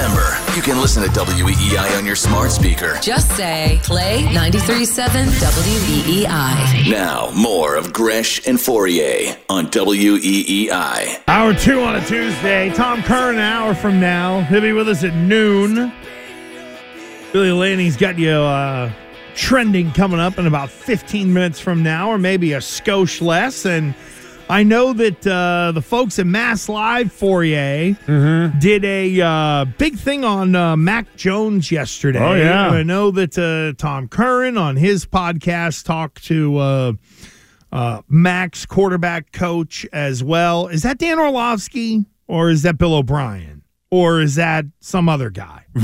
Remember, you can listen to WEEI on your smart speaker. Just say play 93.7 WEEI. Now, more of Gresh and Fauria on WEEI. Hour two on a Tuesday. Tom Curran, an hour from now. He'll be with us at noon. Billy Lanning's got you uh, trending coming up in about 15 minutes from now, or maybe a skosh less. And I know that uh, the folks at Mass Live Fauria did a uh, big thing on uh, Mac Jones yesterday. Oh, yeah. I know that uh, Tom Curran on his podcast talked to uh, uh, Mac's quarterback coach as well. Is that Dan Orlovsky or is that Bill O'Brien or is that some other guy?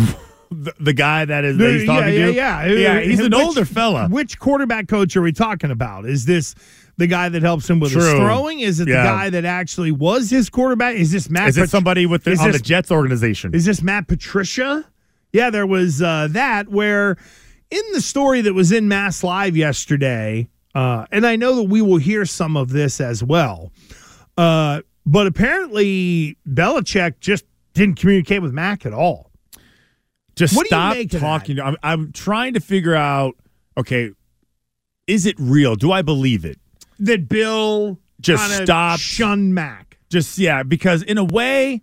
the, the guy that is that he's yeah, talking yeah, to. yeah, yeah. He's an Which- older fella. Which quarterback coach are we talking about? Is this the guy that helps him with his throwing? Is it Yeah. the guy that actually was his quarterback? Is this Matt? Is it somebody with the, on this- the Jets organization? Is this Matt Patricia? Yeah, there was uh, that where in the story that was in Mass Live yesterday, uh, and I know that we will hear some of this as well. Uh, but apparently, Belichick just didn't communicate with Mac at all. Just What stop talking. I'm, I'm trying to figure out. Okay, is it real? Do I believe it? That Bill Just kinda stop. shun Mac. Just yeah, because in a way,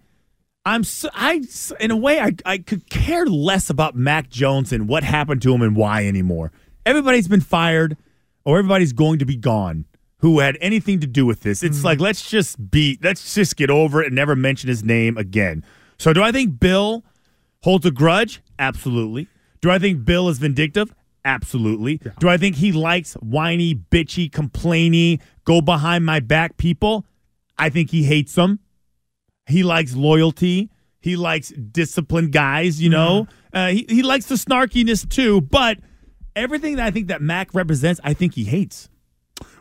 I'm so, I in a way I I could care less about Mac Jones and what happened to him and why anymore. Everybody's been fired, or everybody's going to be gone. Who had anything to do with this? It's mm-hmm. like let's just be let's just get over it and never mention his name again. So do I think Bill holds a grudge? Absolutely. Do I think Bill is vindictive? Absolutely. Do I think he likes whiny, bitchy, complainy, go behind my back people? I think he hates them. He likes loyalty. He likes disciplined guys, you know. Uh, he, he likes the snarkiness too, but everything that I think that Mac represents, I think he hates.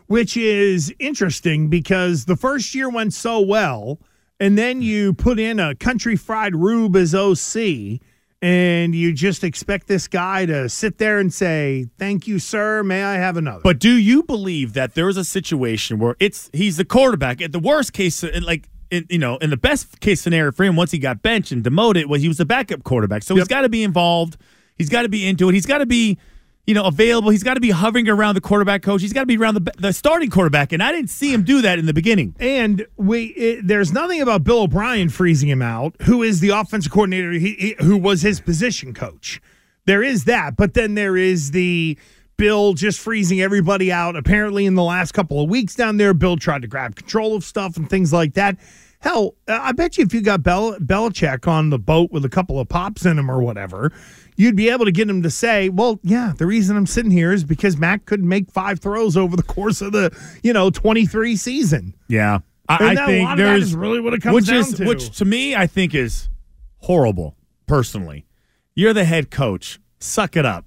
which is interesting because the first year went so well, and then you put in a country fried rube as OC, and you just expect this guy to sit there and say, "Thank you, sir. May I have another?" But do you believe that there is a situation where it's he's the quarterback at the worst case, uh, like in, you know, in the best case scenario for him, once he got benched and demoted, was he was the backup quarterback. So he's got to be involved. He's got to be into it. He's got to be, you know, available. He's got to be hovering around the quarterback coach. He's got to be around the the starting quarterback. And I didn't see him do that in the beginning. And we, it, there's nothing about Bill O'Brien freezing him out, who is the offensive coordinator, he, he, who was his position coach. There is that, but then there is the Bill just freezing everybody out. Apparently, in the last couple of weeks down there, Bill tried to grab control of stuff and things like that. Hell, I bet you if you got Bel- Belichick on the boat with a couple of pops in him or whatever, you'd be able to get him to say, "Well, yeah, the reason I'm sitting here is because Mac couldn't make five throws over the course of the you know 23 season." Yeah, I, that- I a think that there's really what it comes which down is to. which to me I think is horrible. Personally, you're the head coach. Suck it up.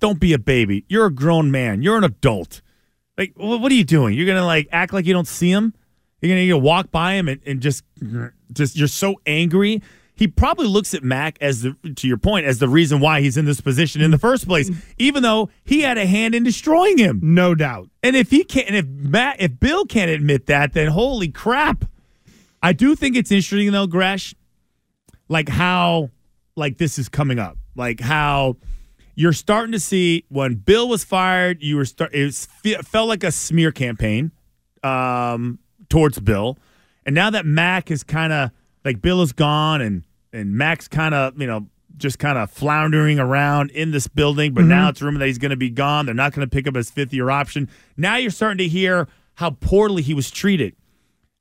Don't be a baby. You're a grown man. You're an adult. Like, what are you doing? You're gonna like act like you don't see him. You're gonna, you're gonna walk by him and, and just just you're so angry. He probably looks at Mac as the to your point as the reason why he's in this position in the first place, even though he had a hand in destroying him. No doubt. And if he can't, and if Matt, if Bill can't admit that, then holy crap! I do think it's interesting though, Gresh, like how like this is coming up, like how you're starting to see when Bill was fired, you were start it was, it felt like a smear campaign um, towards Bill, and now that Mac is kind of like Bill is gone and and Max kind of you know just kind of floundering around in this building, but now mm-hmm. it's rumored that he's going to be gone. They're not going to pick up his fifth year option. Now you're starting to hear how poorly he was treated,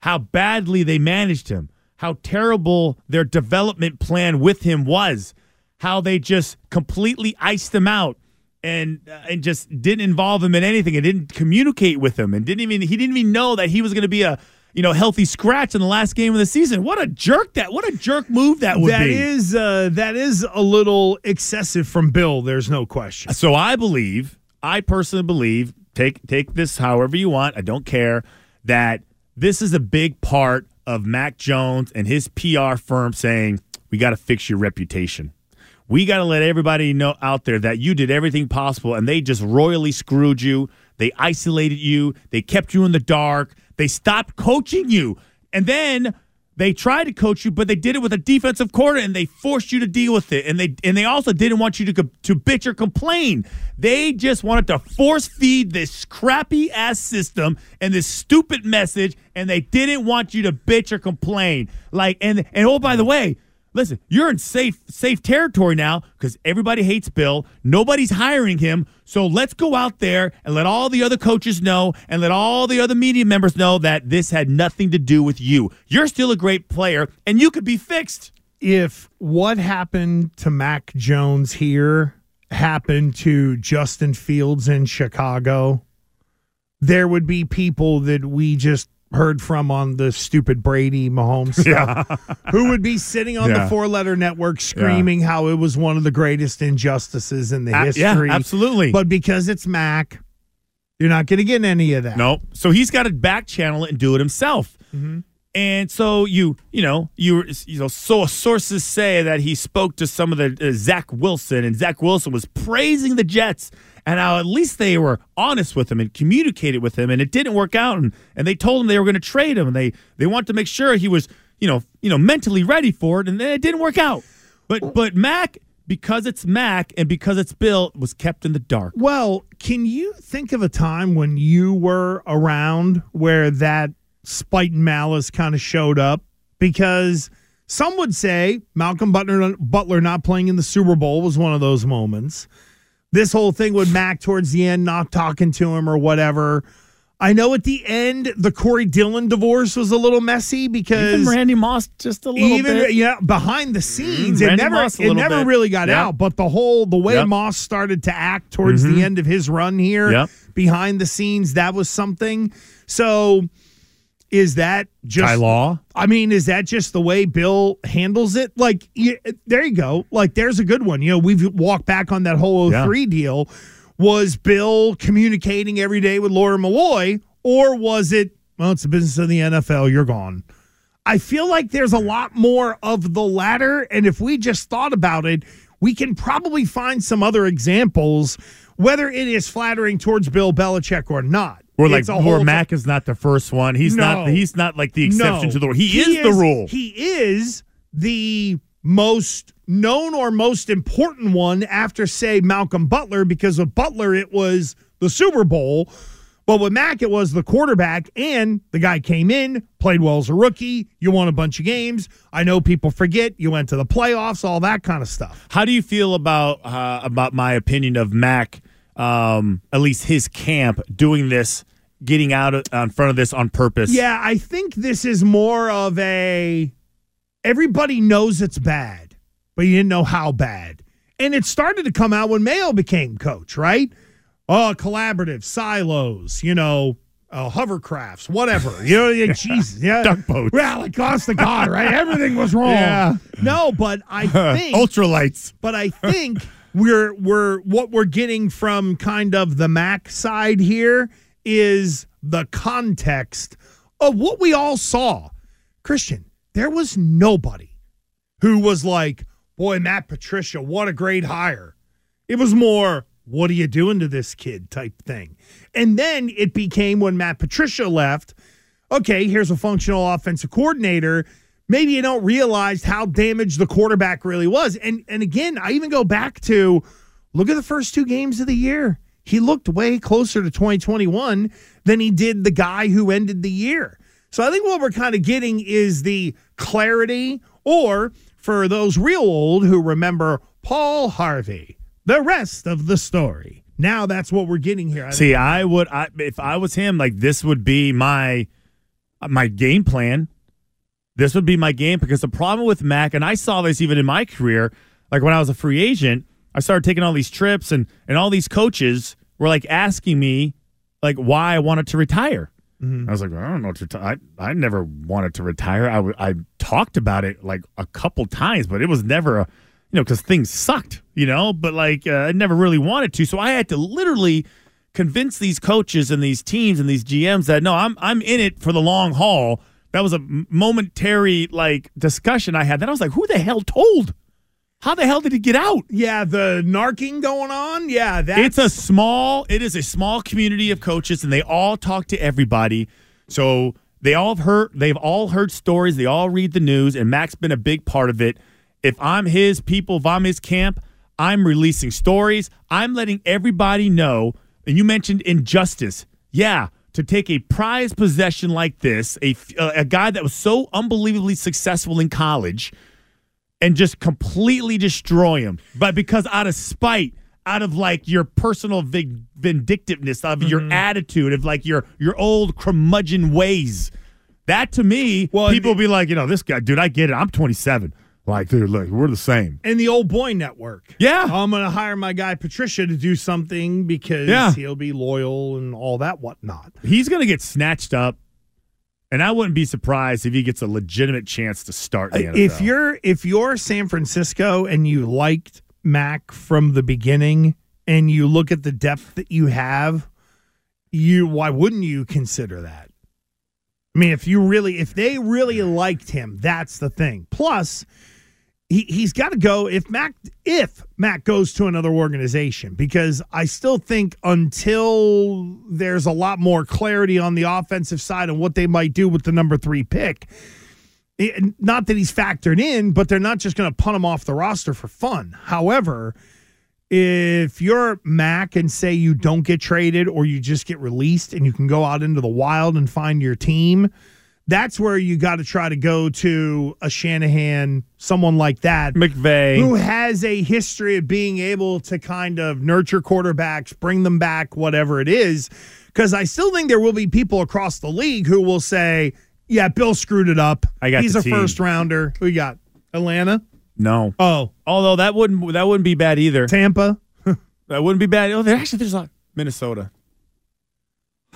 how badly they managed him, how terrible their development plan with him was, how they just completely iced him out and uh, and just didn't involve him in anything and didn't communicate with him and didn't even he didn't even know that he was going to be a you know healthy scratch in the last game of the season. What a jerk that! What a jerk move that would That be. is uh, that is a little excessive from Bill. There's no question. So I believe, I personally believe, take take this however you want. I don't care that this is a big part of Mac Jones and his PR firm saying we got to fix your reputation. We got to let everybody know out there that you did everything possible and they just royally screwed you. They isolated you. They kept you in the dark. They stopped coaching you. And then they tried to coach you, but they did it with a defensive quarter and they forced you to deal with it. And they and they also didn't want you to to bitch or complain. They just wanted to force feed this crappy ass system and this stupid message, and they didn't want you to bitch or complain. Like and and oh by the way, listen, you're in safe safe territory now because everybody hates Bill. Nobody's hiring him. So let's go out there and let all the other coaches know and let all the other media members know that this had nothing to do with you. You're still a great player and you could be fixed. If what happened to Mac Jones here happened to Justin Fields in Chicago, there would be people that we just heard from on the stupid Brady Mahomes stuff who would be sitting on Yeah. the four letter network screaming how it was one of the greatest injustices in the A- yeah, history. absolutely. But because it's Mac, you're not going to get any of that. No. So he's got to back channel it and do it himself. Mm-hmm. And so you, you know, you, you know, so sources say that he spoke to some of the uh, Zach Wilson, and Zach Wilson was praising the Jets and how at least they were honest with him and communicated with him, and it didn't work out, and, and they told him they were going to trade him, and they they wanted to make sure he was, you know, you know, mentally ready for it, and then it didn't work out. But but Mac, because it's Mac and because it's Bill, was kept in the dark. Well, can you think of a time when you were around where that spite and malice kind of showed up? Because some would say Malcolm Butler, Butler not playing in the Super Bowl was one of those moments. This whole thing with Mac towards the end, not talking to him or whatever. I know at the end the Corey Dillon divorce was a little messy because Even Randy Moss just a little even bit. yeah behind the scenes Mm, it never it never bit. really got Yep. out but the whole the way Yep. Moss started to act towards Mhm. the end of his run here Yep. behind the scenes that was something so is that just Ty Law? I mean is that just the way Bill handles it like yeah, there you go like there's a good one you know we've walked back on that whole Yeah. 03 deal was Bill communicating every day with Lawyer Milloy or was it well it's the business of the NFL you're gone I feel like there's a lot more of the latter. And if we just thought about it, we can probably find some other examples, whether it is flattering towards Bill Belichick or not. Or like where Mac is not the first one. He's not. He's not like the exception No. to the rule. He, is, the rule. He is the most known or most important one after, say, Malcolm Butler, because with Butler, it was the Super Bowl. But with Mac, it was the quarterback, and the guy came in, played well as a rookie. You won a bunch of games. I know people forget you went to the playoffs, all that kind of stuff. How do you feel about uh, about my opinion of Mac? Um, at least his camp doing this, getting out of, in front of this on purpose. Yeah, I think this is more of a everybody knows it's bad, but you didn't know how bad. And it started to come out when Mayo became coach, right? Oh, collaborative, silos, you know, uh, hovercrafts, whatever. You know, yeah, Jesus, yeah. Duck boats. Well, it honest the God, right? Everything was wrong. Yeah. No, but I think ultralights. but I think we're we're what we're getting from kind of the Mac side here is the context of what we all saw. Christian, there was nobody who was like, "Boy, Matt Patricia, what a great hire." It was more, "What are you doing to this kid?" type thing. And then it became when Matt Patricia left, okay, here's a functional offensive coordinator. Maybe you don't realize how damaged the quarterback really was. And and again, I even go back to look at the first two games of the year. He looked way closer to 2021 than he did the guy who ended the year. So I think what we're kind of getting is the clarity or for those real old who remember Paul Harvey. The rest of the story. Now that's what we're getting here. See, I would, I, if I was him, like this would be my my game plan. This would be my game because the problem with Mac, and I saw this even in my career, like when I was a free agent, I started taking all these trips, and and all these coaches were like asking me, like why I wanted to retire. Mm-hmm. I was like, I don't know. To I I never wanted to retire. I, w- I talked about it like a couple times, but it was never a, you know, because things sucked, you know. But like, uh, I never really wanted to. So I had to literally convince these coaches and these teams and these GMs that no, I'm I'm in it for the long haul. That was a momentary like discussion I had. Then I was like, who the hell told? How the hell did it get out? Yeah, the narking going on. Yeah, that's it's a small. It is a small community of coaches, and they all talk to everybody. So they all have heard. They've all heard stories. They all read the news, and Mac's been a big part of it. If I'm his people, if I'm his camp, I'm releasing stories. I'm letting everybody know. And you mentioned injustice. Yeah, to take a prized possession like this, a a guy that was so unbelievably successful in college and just completely destroy him. But because out of spite, out of like your personal vindictiveness, of Mm-hmm. your attitude, of like your your old curmudgeon ways, that to me, well, people will be like, you know, this guy, dude, I get it. I'm 27. Like, dude, look, we're the same. in the old boy network. Yeah. Oh, I'm going to hire my guy Patricia to do something because Yeah. he'll be loyal and all that whatnot. He's gonna get snatched up, and I wouldn't be surprised if he gets a legitimate chance to start the NFL. If you're if you're San Francisco and you liked Mac from the beginning and you look at the depth that you have, you why wouldn't you consider that? I mean, if you really if they really liked him, that's the thing. Plus, he he's got to go if Mac if Mac goes to another organization because I still think until there's a lot more clarity on the offensive side and what they might do with the number 3 pick it- not that he's factored in, but they're not just going to punt him off the roster for fun. However, if you're Mac and say you don't get traded or you just get released and you can go out into the wild and find your team, that's where you got to try to go to a Shanahan, someone like that, McVay, who has a history of being able to kind of nurture quarterbacks, bring them back, whatever it is. Because I still think there will be people across the league who will say, "Yeah, Bill screwed it up. I got He's a team." first rounder. We got Atlanta, no, oh although that wouldn't that wouldn't be bad either. Tampa, That wouldn't be bad. Oh, there actually there's a Minnesota.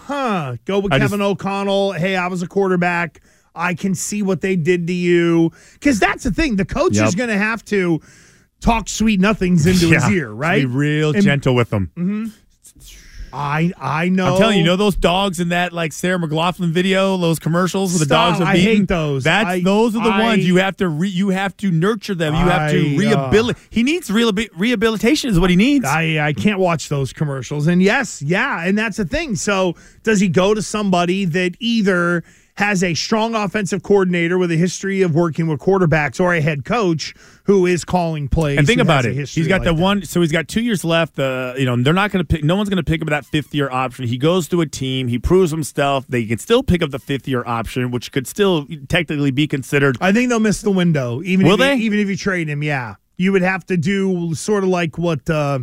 Huh? Go with I Kevin O'Connell. Hey, I was a quarterback. I can see what they did to you. Because that's the thing. The coach is going to have to talk sweet nothings into his ear, right? Be real And- gentle with them. Mm-hmm. I I know. I'm telling you, you know those dogs in that like Sarah McLachlan video, those commercials where the Stop. dogs are beaten. I hate those. That's I- those are the I- ones you have to re, you have to nurture them. You have to I, uh, rehabilitate. he needs rehabi- rehabilitation is what he needs. I, I can't watch those commercials. And yes, yeah, and that's the thing. So does he go to somebody that either has a strong offensive coordinator with a history of working with quarterbacks or a head coach who is calling plays? and think about it. He's got like the that? one. So he's got two years left. Uh, you know, they're not going to pick. No one's going to pick up that fifth year option. He goes to a team. He proves himself. They can still pick up the fifth year option, which could still technically be considered. I think they'll miss the window. Even Will if they? You, even if you trade him, yeah, you would have to do sort of like what uh,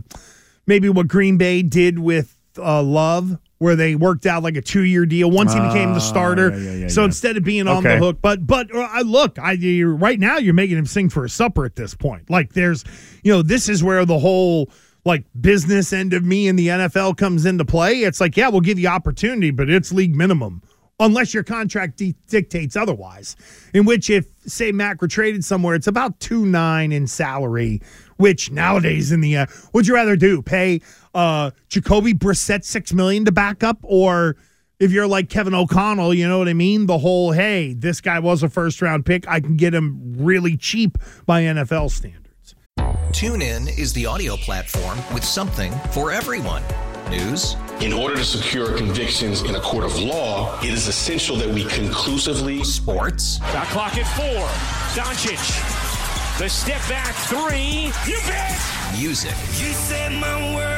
maybe what Green Bay did with uh, Love, where they worked out like a two year deal once he became the Ah, starter. yeah, yeah, yeah, so instead of being on the hook, but but uh, I look, I right now you're making him sing for a supper at this point. Like there's, you know, this is where the whole like business end of me in the NFL comes into play. It's like, yeah, we'll give you opportunity, but it's league minimum. Unless your contract di- dictates otherwise, in which if say Mac were traded somewhere, it's about two nine in salary. Which nowadays in the uh, would you rather do pay uh, Jacoby Brissett six million to back up, or if you're like Kevin O'Connell, you know what I mean? The whole hey, this guy was a first round pick, I can get him really cheap by NFL standards. TuneIn is the audio platform with something for everyone. News, In order to secure convictions in a court of law, it is essential that we conclusively sports, Got clock at four. Doncic. The step back three. You bet. music, You set my world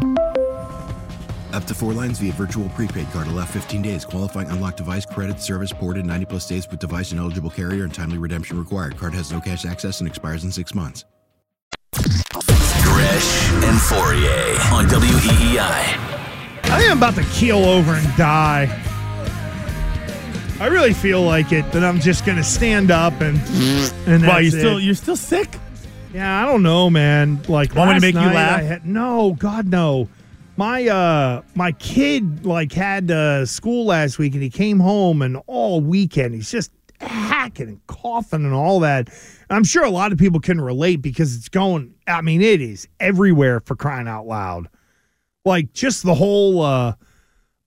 Up to four lines via virtual prepaid card. Allow 15 days. Qualifying unlocked device credit service ported 90 plus days with device and eligible carrier and timely redemption required. Card has no cash access and expires in six months. Gresh and Fauria on E WEEI. I think I'm about to keel over and die. I really feel like it that I'm just gonna stand up and and Why you that's still it. you're still sick? Yeah, I don't know, man. Like Want me to last make you night laugh? I had, no, God no. My uh my kid like had uh school last week and he came home and all weekend he's just hacking and coughing and all that. I'm sure a lot of people can relate because it's going I mean it is everywhere for crying out loud. Like just the whole uh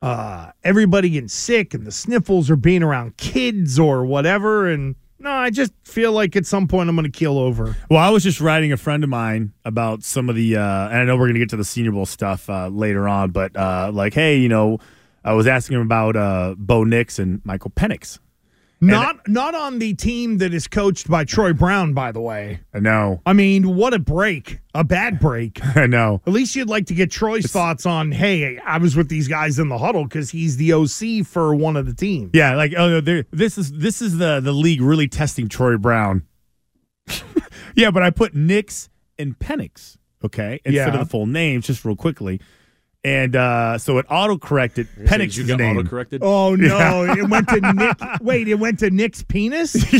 uh everybody getting sick and the sniffles or being around kids or whatever and no, I just feel like at some point I'm going to keel over. Well, I was just writing a friend of mine about some of the, uh, and I know we're going to get to the Senior Bowl stuff uh, later on, but uh, like, hey, you know, I was asking him about uh, Bo Nix and Michael Penix. Not not on the team that is coached by Troy Brown, by the way. I know, I mean, what a break. A bad break. I know. At least you'd like to get Troy's thoughts on, hey, I was with these guys in the huddle because he's the OC for one of the teams. Yeah, like oh, there- this is this is the the league really testing Troy Brown. yeah, but I put Nix and Penix, okay, instead Yeah. of the full names, just real quickly, and uh, so it auto corrected Penix's you get name. auto-corrected? Oh no! Yeah. It went to Nick. Wait, it went to Nick's penis.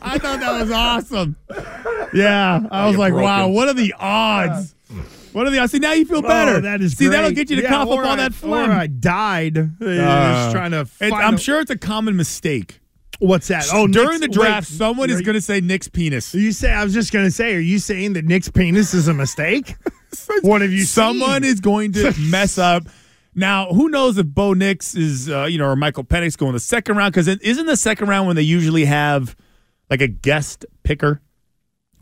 I thought that was awesome. Yeah, I was you're like, wow, what are the odds? What are the odds? See, now you feel better. Oh, that is See, that'll get you to Yeah, cough or up all I- that phlegm. Or I died. Uh, Uh, just trying to. Find I'm a- sure it's a common mistake. What's that? Oh, during Nick's- the draft, wait, someone is going to say Nick's penis. You say I was just going to say, are you saying that Nick's penis is a mistake? what have you Someone seen? is going to mess up. Now, who knows if Bo Nix is, uh, you know, or Michael Penix going the second round? Because isn't the second round when they usually have like a guest picker,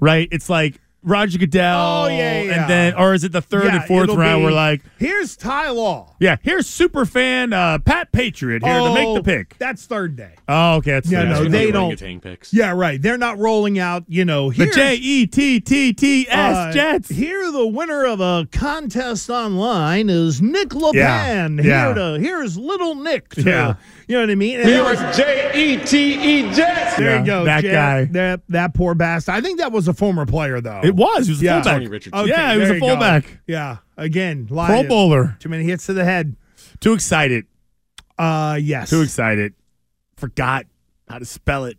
right? It's like Roger Goodell. Oh, yeah, yeah. And then, or is it the third Yeah, and fourth round? be- We're like, here's Ty Law. yeah, here's super fan uh, Pat Patriot here to make the Oh, pick. That's third day. Oh, okay. That's Yeah, that's no, good. they don't. orangutan picks. Yeah, right. They're not rolling out, you know, The J E T T T S uh, Jets. Here, the winner of a contest online is Nick LePan. Yeah, Here to here's little Nick. to- Yeah. You know what I mean. And Here is J E T E Jets. there Yeah, you go, that Jet. guy. That that poor bastard. I think that was a former player though. It was. He was a Yeah. fullback. Tony Richardson. Okay, yeah, he was a you go. fullback. Yeah, again, Pro lying. Bowler. Too many hits to the head. Too excited. Uh, yes. Too excited. Forgot how to spell it.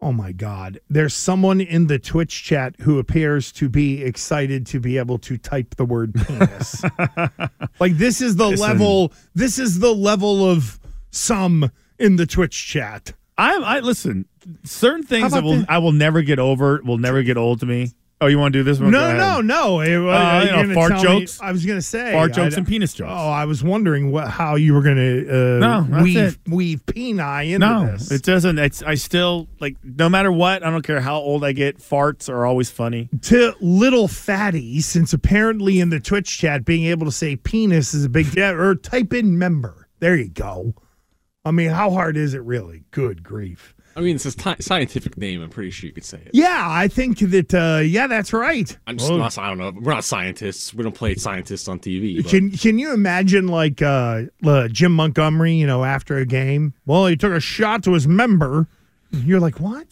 Oh my God. There's someone in the Twitch chat who appears to be excited to be able to type the word penis. like this is the Listen. level this is the level of some in the Twitch chat. I, I listen. Certain things that will the- I will never get over. Will never get old to me. Oh, you want to do this one? No, no, no. It- Uh, you're you know, fart tell me- jokes? I was going to say Fart jokes I- and penis jokes. Oh, I was wondering what how you were going to uh, No, weave it. weave peni into No, this. it doesn't. It's I still like no matter what. I don't care how old I get. Farts are always funny. to little fatty, since apparently in the Twitch chat, being able to say penis is a big deal, or type in member. There you go. I mean, how hard is it really? Good grief. I mean, it's a scientific name. I'm pretty sure you could say it. Yeah, I think that, uh, yeah, that's right. I'm just not. I don't know. We're not scientists. We don't play scientists on TV. but- Can can you imagine like uh, uh, Jim Montgomery? You know, after a game, well, he took a shot to his member. You're like, what?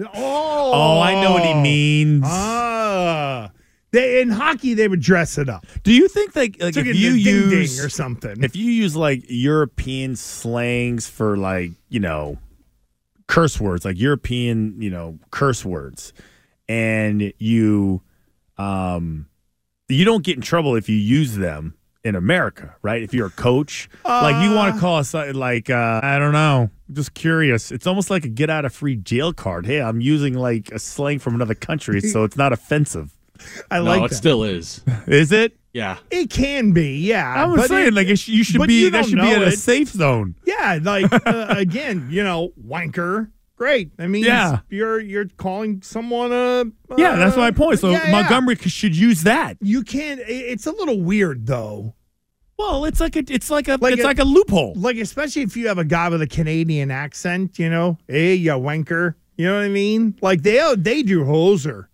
Oh, Oh, I know what he means. Ah, they in hockey they would dress it up. Do you think like like Took if you to ding ding use or something? if you use like European slangs for like you know curse words, like European you know curse words, and you um you don't get in trouble if you use them in America, right? If you're a coach, like you want to call us uh, like uh, I don't know, just curious. It's almost like a get out of free jail card. Hey, I'm using like a slang from another country, so it's not offensive. I no, like it that. still is. Is it? Yeah. It can be, yeah. I was but saying, it- like, it sh- you should be, you that should be in a safe zone. Yeah, like uh, again, you know, wanker. Great. I mean, Yeah. you're you're calling someone a. Yeah, that's my point. So yeah, yeah. Montgomery c- should use that. You can't. It's a little weird though. Well, it's like a, it's like a, Like it's a- like a loophole. Like especially if you have a guy with a Canadian accent, you know, hey, you wanker. You know what I mean? Like they they do hoser.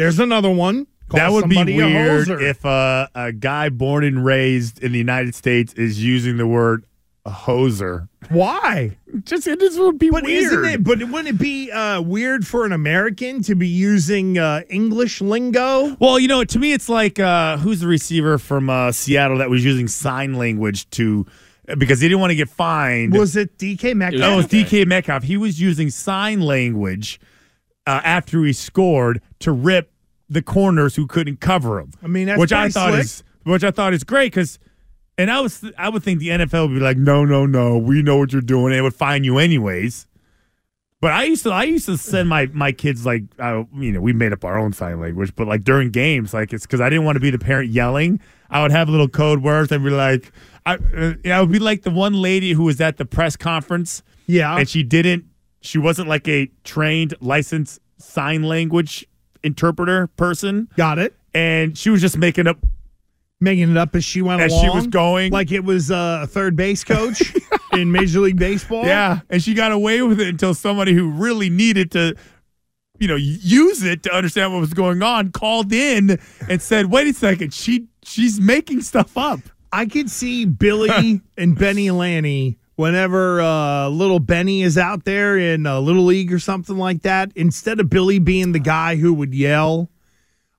There's another one. Call that would be weird if uh, a guy born and raised in the United States is using the word a hoser. Why? Just it just would be But weird. isn't it? But wouldn't it be uh, weird for an American to be using uh, English lingo? Well, you know, to me, it's like uh, who's the receiver from uh, Seattle that was using sign language to because he didn't want to get fined. Was it DK Metcalf? No, it was DK Metcalf. He was using sign language uh, after he scored to rip the corners who couldn't cover him. I mean, that's which I thought slick. is which I thought is great because. And I was, I would think the NFL would be like, no, no, no, we know what you're doing, and it would fine you anyways. But I used to, I used to send my my kids like, uh, you know, we made up our own sign language, but like during games, like it's because I didn't want to be the parent yelling. I would have little code words. I'd be like, I, uh, I would be like the one lady who was at the press conference, Yeah. and she didn't, she wasn't like a trained, licensed sign language interpreter person, Got it. and she was just making up Making it up as she went As along. she was going. like it was uh, a third base coach in Major League Baseball. Yeah, and she got away with it until somebody who really needed to, you know, use it to understand what was going on called in and said, "Wait a second, she she's making stuff up." I could see Billy and Benny Lanny whenever uh, little Benny is out there in uh, Little League or something like that. Instead of Billy being the guy who would yell,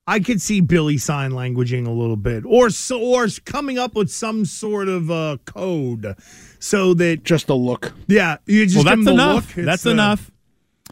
I could see Billy sign languaging a little bit, or so, or coming up with some sort of uh, code so that Just a look. yeah, you just well, that's the enough. look. That's uh, enough.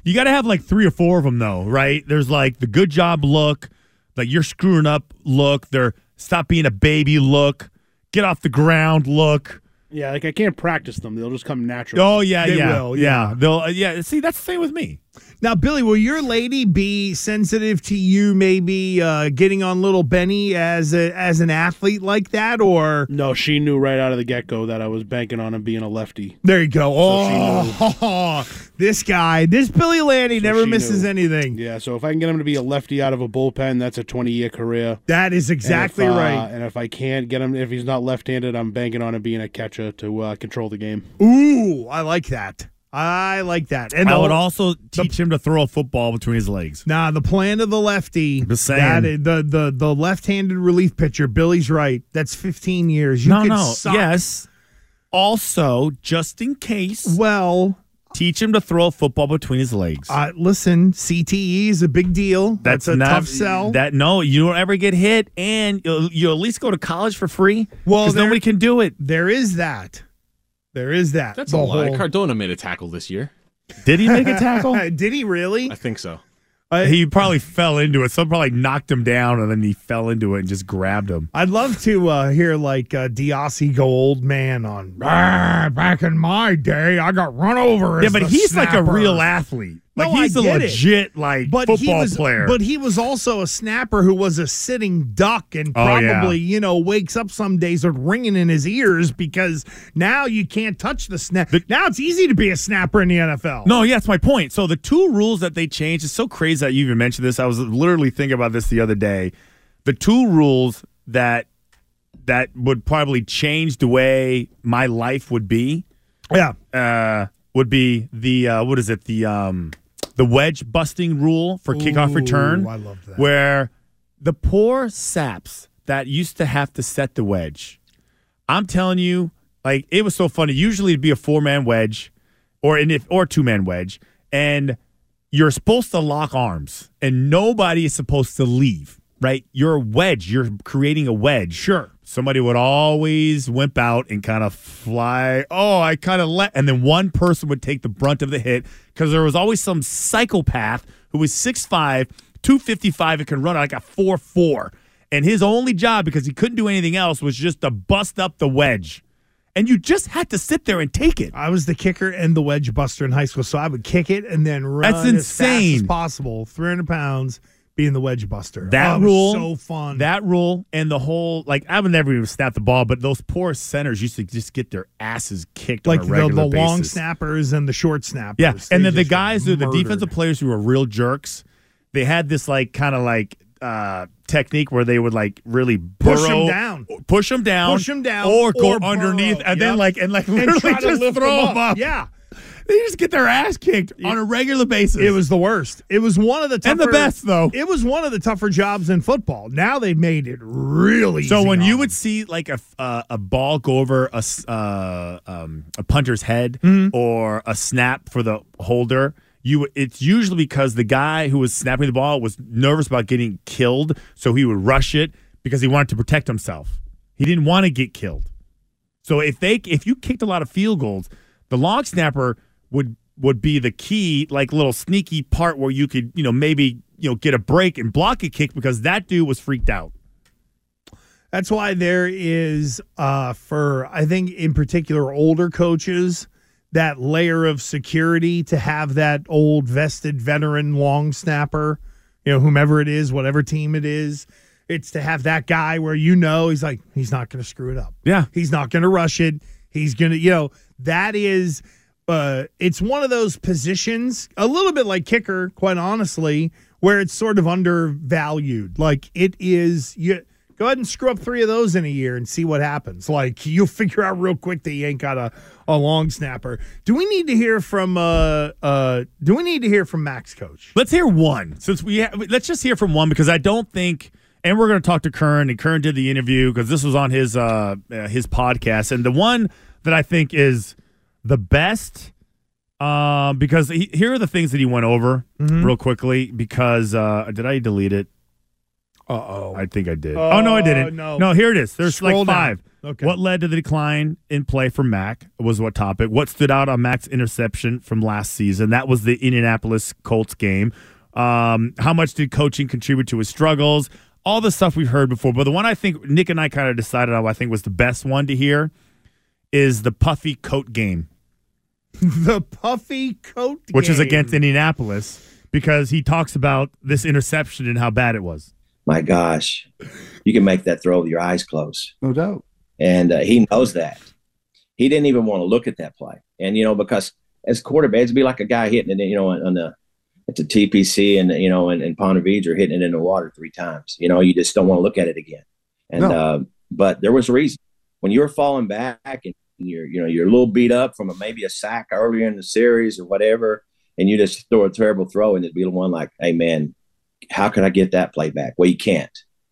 You got to have like three or four of them, though, right? There's like the good job look, like you're screwing up look. There, stop being a baby look, get off the ground look. Yeah, like I can't practice them. They'll just come naturally. Oh yeah, They yeah, will, yeah. yeah. They'll, uh, yeah. See, that's the same with me. Now, Billy, will your lady be sensitive to you maybe uh, getting on little Benny as a, as an athlete like that, or No, she knew right out of the get go that I was banking on him being a lefty. there you go. So Oh, this guy, this Billy Landy So never misses knew. anything. Yeah, so if I can get him to be a lefty out of a bullpen, that's a 20 year career. That is And exactly if, uh, right. And if I can't get him, if he's not left handed, I'm banking on him being a catcher to uh, control the game. Ooh, I like that. I like that. And I the- would also teach him to throw a football between his legs. Nah, the plan of the lefty. Saying. that the the the left-handed relief pitcher. Billy's right. That's 15 years. You no, no. suck. Yes. Also, just in case, Well, teach him to throw a football between his legs. uh, listen, CTE is a big deal. That's, a not- tough sell. That no, you don't ever get hit, and you'll, you'll at least go to college for free. Well, there- nobody can do it. there is that. There is that. That's The a lie. whole- Cardona made a tackle this year. Did he make a tackle? Did he really? I think so. he probably fell into it. Someone probably knocked him down, and then he fell into it and just grabbed him. I'd love to uh, hear like uh, DeOssie go old man on. "Ah, back in my day, I got run over. Yeah, as but the he's like a real athlete. Like No, he's I a get it. legit like but he football was, player. But he was also a snapper who was a sitting duck and Oh, yeah. probably, you know, wakes up some days with ringing in his ears because now you can't touch the snap. now it's easy to be a snapper in the NFL. No, yeah, that's my point. So the two rules that they changed is so crazy that you even mentioned this. I was literally thinking about this the other day. The two rules that that would probably change the way my life would be Yeah. uh, would be the uh, what is it the um, the wedge busting rule for kickoff return. I love that. Where the poor saps that used to have to set the wedge. I'm telling you, like it was so funny. Usually it'd be a four man wedge, or an if or two man wedge, and you're supposed to lock arms, and nobody is supposed to leave. Right, you're a wedge. You're creating a wedge. Sure. Somebody would always wimp out and kind of fly. Oh, I kind of let, and then one person would take the brunt of the hit because there was always some psychopath who was 6'5, 255, and could run like a 4 4. And his only job, because he couldn't do anything else, was just to bust up the wedge. And you just had to sit there and take it. I was the kicker and the wedge buster in high school, so I would kick it and then run That's as fast as possible, 300 pounds, being the wedge buster. That Oh, rule, so fun. That rule, and the whole like I would never even snap the ball, but those poor centers used to just get their asses kicked like the, the long snappers and the short snappers. Yeah, and then the guys, who the defensive players who were real jerks, they had this like kind of like uh technique where they would like really push them down. push them down, push them down or go or underneath, burrow. and then like and like literally to just throw them them up. up. Yeah. They just get their ass kicked on a regular basis. It was the worst. It was one of the tougher, And the best, though. It was one of the tougher jobs in football. Now they've made it really. So when you them. would see like a uh, a ball go over a uh, um, a punter's head Mm-hmm. or a snap for the holder, you it's usually because the guy who was snapping the ball was nervous about getting killed, so he would rush it because he wanted to protect himself. He didn't want to get killed. So if they if you kicked a lot of field goals, the long snapper would would be the key, like little sneaky part where you could you know maybe you know get a break and block a kick because that dude was freaked out. That's why there is, uh, for I think in particular older coaches, that layer of security to have that old vested veteran long snapper, you know, whomever it is, whatever team it is. It's to have that guy where you know he's like, he's not going to screw it up. Yeah. He's not going to rush it. He's going to, you know, that is, uh, it's one of those positions, a little bit like kicker, quite honestly, where it's sort of undervalued. Like it is, you go ahead and screw up three of those in a year and see what happens. Like you'll figure out real quick that you ain't got a, a long snapper. Do we need to hear from, uh, uh, do we need to hear from Mac's coach? Let's hear one. Since we ha- let's just hear from one because I don't think and we're going to talk to Curran and Curran did the interview because this was on his uh, uh his podcast and the one that I think is the best um because he, here are the things that he went over Mhm. real quickly because uh did I delete it? Uh-oh. I think I did. oh no, I didn't. no. No, here it is. There's Scroll like down. five. Okay. What led to the decline in play for Mac was what topic. What stood out on Mac's interception from last season? That was the Indianapolis Colts game. Um, how much did coaching contribute to his struggles? All the stuff we've heard before, but the one I think Nick and I kind of decided on, I think was the best one to hear, is the puffy coat game, the puffy coat, which is against Indianapolis, because he talks about this interception and how bad it was. my gosh, you can make that throw with your eyes closed. No doubt. And uh, he knows that. He didn't even want to look at that play. And, you know, because as quarterbacks, it'd be like a guy hitting it, you know, on, on the, the TPC and, you know, and, and Ponte Vedra hitting it in the water three times. You know, you just don't want to look at it again. And, No. uh, but there was a reason. When you're falling back and you're, you know, you're a little beat up from a, maybe a sack earlier in the series or whatever, and you just throw a terrible throw and it'd be the one like, hey, man, how can I get that play back? Well, you can't.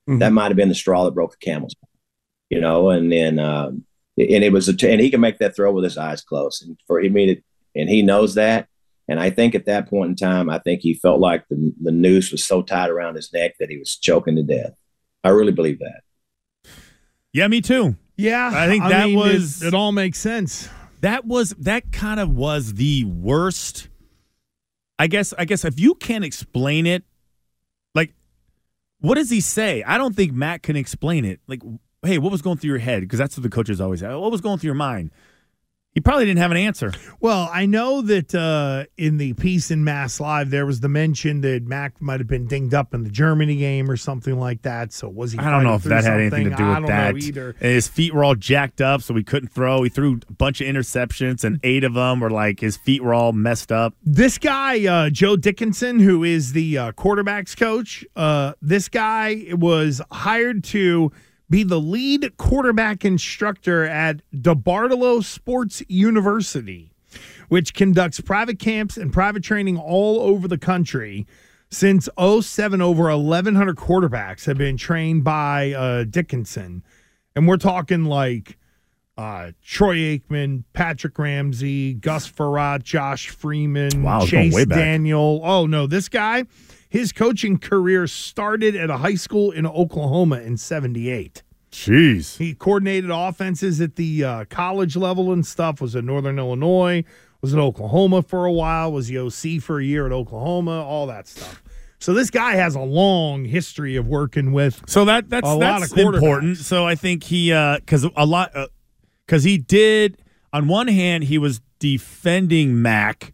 Mhm. That might have been the straw that broke the camel's back, you know. And then, um, and it was a, t- and he can make that throw with his eyes closed, and for he made it, and he knows that. And I think at that point in time, I think he felt like the the noose was so tight around his neck that he was choking to death. I really believe that. Yeah, me too. Yeah, I think that mean, it- was it, all makes sense. That was that kind of was the worst. I guess I guess if you can't explain it, like what does he say? I don't think Matt can explain it. Like, hey, what was going through your head? Because that's what the coaches always say. What was going through your mind? He probably didn't have an answer. Well, I know that uh, in the piece in Mass Live, there was the mention that Mac might have been dinged up in the Germany game or something like that. So was he? I don't know if that had anything to do with that. either. And his feet were all jacked up, so he couldn't throw. He threw a bunch of interceptions, and eight of them were like his feet were all messed up. This guy, uh, Joe Dickinson, who is the uh, quarterbacks coach, uh, this guy was hired to be the lead quarterback instructor at DeBartolo Sports University, which conducts private camps and private training all over the country. Since 07, over 1,100 quarterbacks have been trained by uh, Dickinson. And we're talking like uh, Troy Aikman, Patrick Ramsey, Gus Frerotte, Josh Freeman, Wow, Chase. Daniel. Oh, no, this guy, his coaching career started at a high school in Oklahoma in 78. Jeez. He coordinated offenses at the uh, college level and stuff, was in Northern Illinois, was in Oklahoma for a while, was the OC for a year at Oklahoma, all that stuff. So this guy has a long history of working with So that that's a lot that's of important. So I think he because a lot because he did on one hand he was defending Mac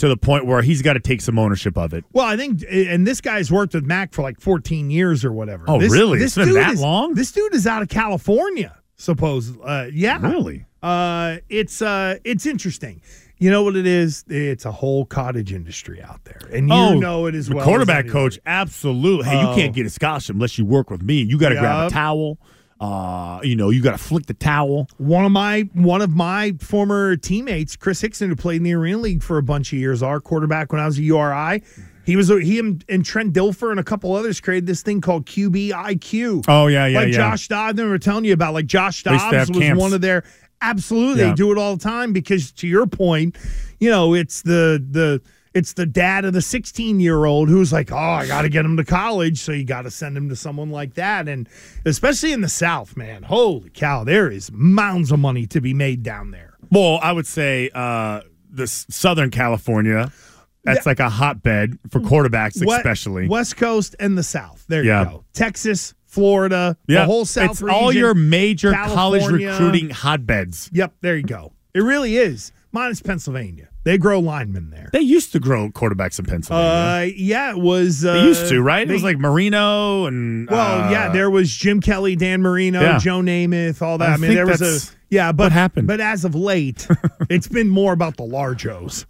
to the point where he's got to take some ownership of it. Well, I think, and this guy's worked with Mac for like 14 years or whatever. Oh, This- really? This It's been dude that is- long? This dude is out of California, suppose. Uh, yeah, Really? Uh, it's uh, it's interesting. You know what it is? It's a whole cottage industry out there, and you oh, know it as the well. quarterback as coach, absolutely. Hey, Oh. you can't get a scholarship unless you work with me. You got to grab a towel. Uh, you know, you got to flick the towel. One of my one of my former teammates, Chris Hickson, who played in the Arena League for a bunch of years, our quarterback when I was a URI. He was he and, and Trent Dilfer and a couple others created this thing called QBIQ. Oh, yeah, yeah, like yeah. Josh Dobbs. They were telling you about like Josh They used to Dobbs was camps. one of their absolutely. Yeah. They do it all the time because to your point, you know, it's the the it's the dad of the 16 year old who's like, oh, I got to get him to college. So you got to send him to someone like that. And especially in the South, man, holy cow, there is mounds of money to be made down there. Well, I would say uh, the Southern California. That's like a hotbed for quarterbacks, especially. West Coast and the South. There Yeah. you go. Texas, Florida, yeah, the whole South It's region, all your major college recruiting hotbeds. Yep, there you go. It really is. Minus Pennsylvania. They grow linemen there. They used to grow quarterbacks in Pennsylvania. Uh, yeah, it was. Uh, they used to, right? they- it was like Marino and. Well, uh, yeah, there was Jim Kelly, Dan Marino, Yeah. Joe Namath, all that. I I, mean, there was a yeah, but what happened. But as of late, it's been more about the largos.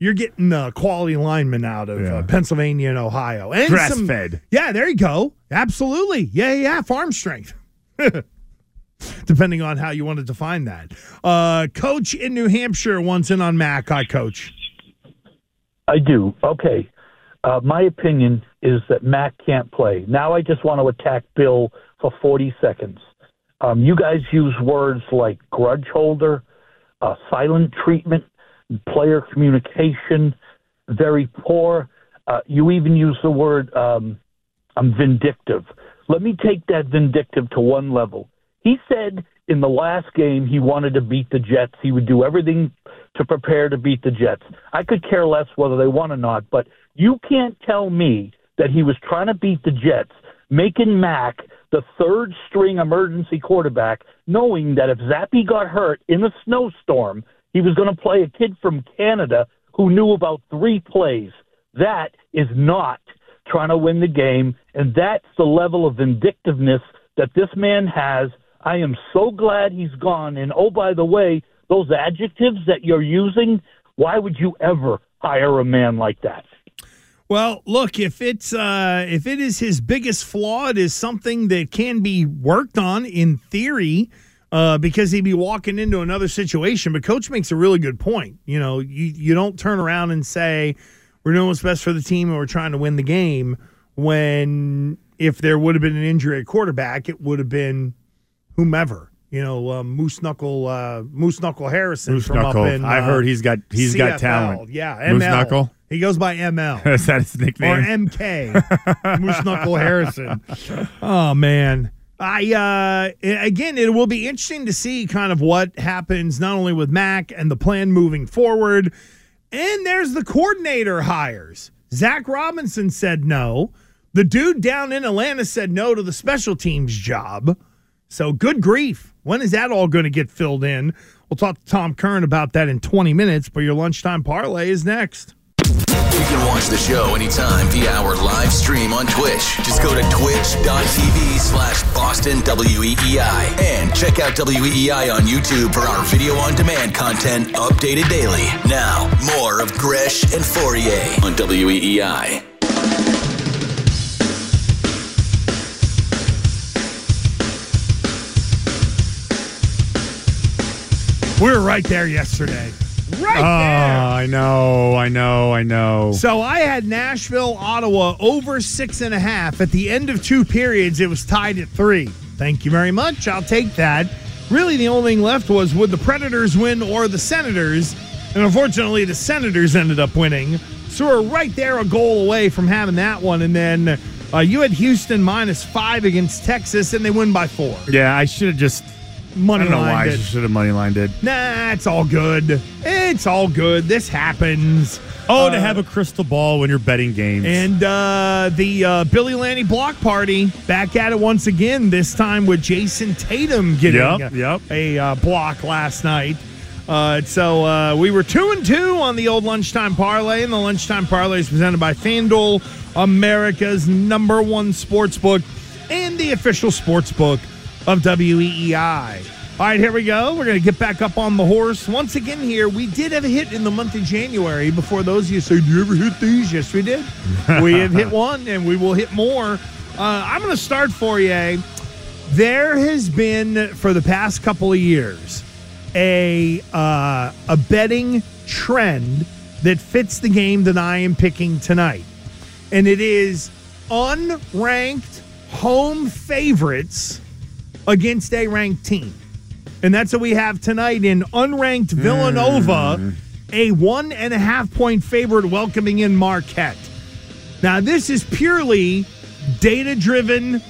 You're getting uh, quality linemen out of uh, Pennsylvania and Ohio, and Grass some- fed. Yeah, there you go. Absolutely. Yeah, yeah. Farm strength. Depending on how you want to define that. Uh, coach in New Hampshire wants in on Mac. Hi, coach. I do. Okay. Uh, my opinion is that Mac can't play. Now I just want to attack Bill for 40 seconds. Um, you guys use words like grudge holder, uh, silent treatment, player communication, very poor. Uh, you even use the word um, I'm vindictive. Let me take that vindictive to one level. He said in the last game he wanted to beat the Jets. He would do everything to prepare to beat the Jets. I could care less whether they won or not, but you can't tell me that he was trying to beat the Jets, making Mac the third string emergency quarterback, knowing that if Zappe got hurt in a snowstorm, he was going to play a kid from Canada who knew about three plays. That is not trying to win the game, and that's the level of vindictiveness that this man has. I am so glad he's gone. And oh, by the way, those adjectives that you're using, why would you ever hire a man like that? Well, look, if it's uh, if it is his biggest flaw, it is something that can be worked on in theory, uh, because he'd be walking into another situation. But coach makes a really good point. You know, you you don't turn around and say we're doing what's best for the team and we're trying to win the game when if there would have been an injury at quarterback, it would have been whomever. You know, uh, Moose Knuckle, uh, Moose Knuckle Harrison Moose from Knuckle. up in. I uh, heard he's got he's got talent. Yeah, ML. Moose Knuckle. He goes by ML. Is that his nickname? Or MK. Moose Knuckle Harrison. Oh man. I uh again it will be interesting to see kind of what happens not only with Mac and the plan moving forward. And there's the coordinator hires. Zac Robinson said no. The dude down in Atlanta said no to the special teams job. So good grief. When is that all going to get filled in? We'll talk to Tom Curran about that in 20 minutes, but your lunchtime parlay is next. You can watch the show anytime via our live stream on Twitch. Just go to twitch.tv slash Boston WEEI and check out WEEI on YouTube for our video on demand content updated daily. Now, more of Gresh and Fauria on WEEI. We were right there yesterday. Right there! oh, there. I know, I know, I know. So I had Nashville, Ottawa over six and a half. At the end of two periods, it was tied at three. Thank you very much. I'll take that. Really, the only thing left was would the Predators win or the Senators? And unfortunately, the Senators ended up winning. So we're right there, a goal away from having that one. And then uh, you had Houston minus five against Texas, and they win by four. Yeah, I should have just Money I don't know why lined I should have money lined it. Nah, it's all good. It's all good. This happens. Oh, to Uh, have a crystal ball when you're betting games. And uh, the uh, Billy Landy block party back at it once again. This time with Jayson Tatum getting Yep, yep. a uh, block last night. Uh, so uh, we were two and two on the old lunchtime parlay, and the lunchtime parlay is presented by FanDuel, America's number one sports book, and the official sports book of WEEI. All right, here we go. We're going to get back up on the horse once again. Here, we did have a hit in the month of January. Before those of you say, "Do you ever hit these?" Yes, we did. we have hit one, and we will hit more. Uh, I'm going to start for you. There has been for the past couple of years a uh, a betting trend that fits the game that I am picking tonight, and it is unranked home favorites against a ranked team, and that's what we have tonight in unranked Villanova, a one and a half point favorite welcoming in Marquette. Now this is purely data driven.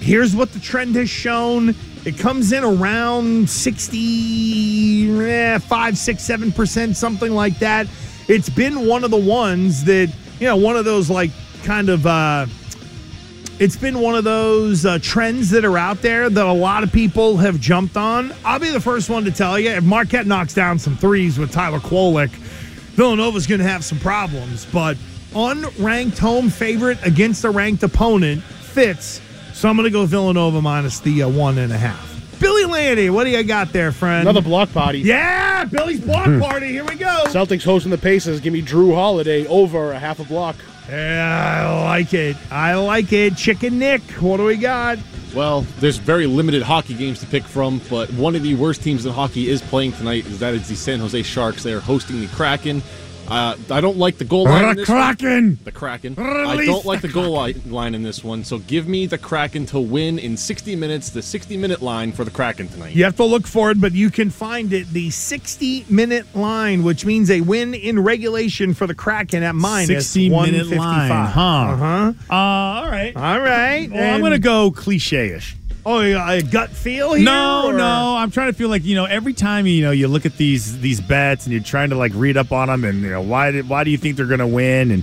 Here's what the trend has shown. It comes in around 60, eh, 5, 6, 7%, something like that. It's been one of the ones that, you know, one of those like kind of, uh, it's been one of those uh, trends that are out there that a lot of people have jumped on. I'll be the first one to tell you if Marquette knocks down some threes with Tyler Kolek, Villanova's going to have some problems. But unranked home favorite against a ranked opponent fits. So I'm going to go Villanova minus the uh, one and a half. Billy Landy, what do you got there, friend? Another block party. Yeah, Billy's block party. Here we go. Celtics hosting the Pacers. Give me Jrue Holiday over a half a block. I like it. I like it. Chicken Nick, what do we got? Well, there's very limited hockey games to pick from, but one of the worst teams in hockey is playing tonight. Is that is the San Jose Sharks? They are hosting the Kraken. Uh, I don't like the goal line. in The this one. Kraken. The Kraken. I don't like the the goal li- line in this one. So give me the Kraken to win in 60 minutes. The 60 minute line for the Kraken tonight. You have to look for it, but you can find it. The 60 minute line, which means a win in regulation for the Kraken at minus 60 minute 155. line, huh? Uh-huh. Uh, all right. All right. Well, I'm going to go cliche ish. Oh, a gut feel here? No, or- no. I'm trying to feel like you know every time you know you look at these these bets and you're trying to like read up on them and you know why did why do you think they're going to win and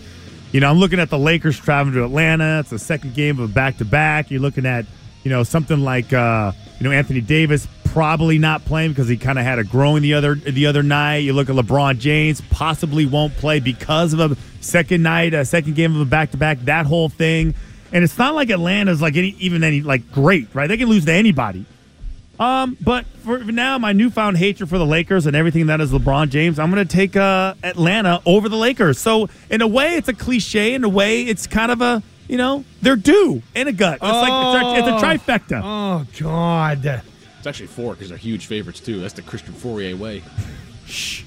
you know I'm looking at the Lakers traveling to Atlanta. It's the second game of a back to back. You're looking at you know something like uh, you know Anthony Davis probably not playing because he kind of had a groin the other the other night. You look at LeBron James possibly won't play because of a second night, a second game of a back to back. That whole thing. And it's not like Atlanta's like any, even any like great, right? They can lose to anybody. Um, but for now, my newfound hatred for the Lakers and everything that is LeBron James, I'm going to take uh, Atlanta over the Lakers. So in a way, it's a cliche. In a way, it's kind of a you know they're due in a gut. It's like it's a, it's a trifecta. Oh God. It's actually four because they're huge favorites too. That's the Christian Fauria way. Shh.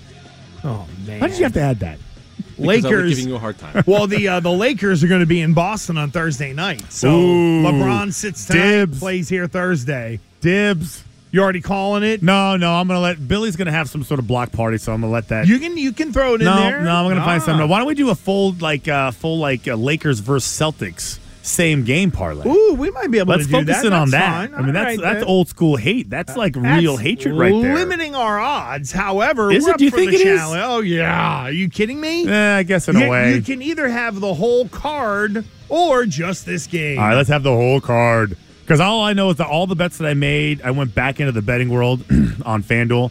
Oh man. How did you have to add that? Because I was Lakers giving you a hard time. well, the uh, the Lakers are going to be in Boston on Thursday night. So Ooh. LeBron sits tonight, Dibs. plays here Thursday. Dibs. You already calling it? No, no, I'm gonna let Billy's gonna have some sort of block party, so I'm gonna let that. You can you can throw it in no, there. no, I'm gonna find Ah. something. Why don't we do a full like uh full like uh, Lakers versus Celtics same game parlay? Ooh, we might be able Let's to do focus that. in on that. fine. I mean, that's right, that's then. old school hate. That's like real hatred right there. Limiting our odds. However, Is we're it? up Do you for think the it is? challenge. Oh yeah. Are you kidding me? Eh, I guess in a way. You can either have the whole card or just this game. All right, let's have the whole card. Because all I know is that all the bets that I made, I went back into the betting world on FanDuel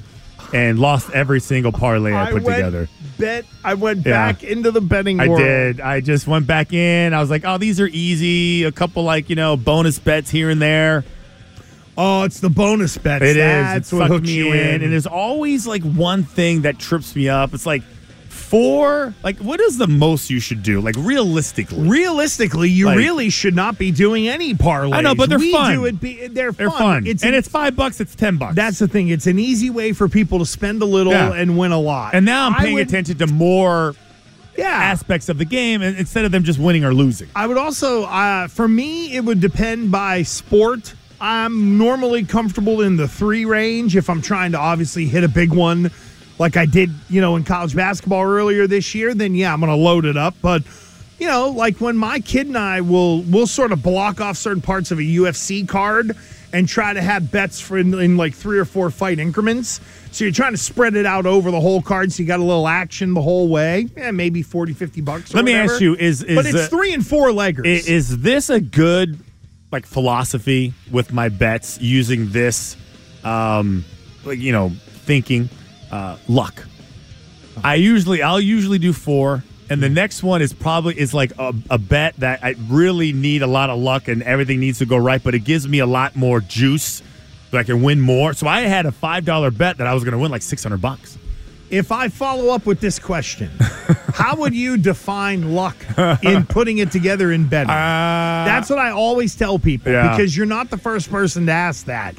and lost every single parlay I, put went together. Bet I went Yeah. back into the betting I world. did. I just went back in. I was like, oh, these are easy. A couple like, you know, bonus bets here and there. Oh, it's the bonus bets. It is. That's It's what hooks me in. in. And there's always like one thing that trips me up. It's like four. Like, what is the most you should do? Like, realistically. Realistically, you Like- really should not be doing any parlays. I know, but they're we fun. Do it be, they're, They're fun. fun. It's and an- it's five bucks, it's ten bucks. that's the thing. It's an easy way for people to spend a little Yeah. and win a lot. and now I'm paying would- attention to more Yeah. aspects of the game instead of them just winning or losing. I would also, uh, for me, it would depend by sport. I'm normally comfortable in the three range if I'm trying to obviously hit a big one, like I did, you know, in college basketball earlier this year. Then yeah, I'm going to load it up. But you know, like when my kid and I will will sort of block off certain parts of a UFC card and try to have bets for in, in like three or four fight increments. So you're trying to spread it out over the whole card so you got a little action the whole way. Yeah, maybe 40, 50 bucks. or Let me ask you: Is is but it's uh, three and four leggers. i- Is this a good like philosophy with my bets using this, um, like you know, thinking? Uh, luck. I usually I'll usually do four, and the next one is probably is like a, a bet that I really need a lot of luck and everything needs to go right, but it gives me a lot more juice so I can win more. So I had a five dollar bet that I was going to win like six hundred bucks. If I follow up with this question, how would you define luck in putting it together in betting? That's what I always tell people Uh, Yeah. because you're not the first person to ask that.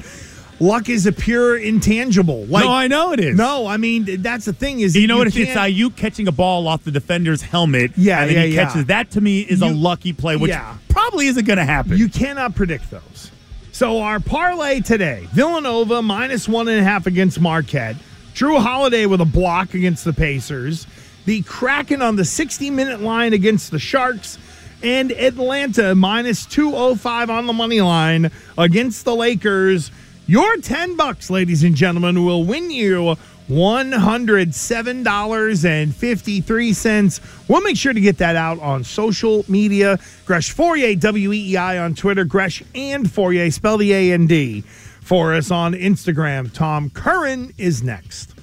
Luck is a pure intangible. Like, no, I know it is. No, I mean that's the thing is You know what? It's, it's can't- Ayuk catching a ball off the defender's helmet. Yeah, and then yeah, he yeah. catches that. To me, is a lucky play, which Yeah. probably isn't going to happen. You cannot predict those. So our parlay today: Villanova minus one and a half against Marquette. Jrue Holiday with a block against the Pacers. The Kraken on the 60-minute line against the Sharks. And Atlanta minus 205 on the money line against the Lakers. Your 10 bucks, ladies and gentlemen, will win you $107.53. We'll make sure to get that out on social media. Gresh Fauria, W E E I on Twitter. Gresh and Fauria, spell the A and D for us on Instagram. Tom Curran is next.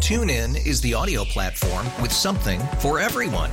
TuneIn is the audio platform with something for everyone.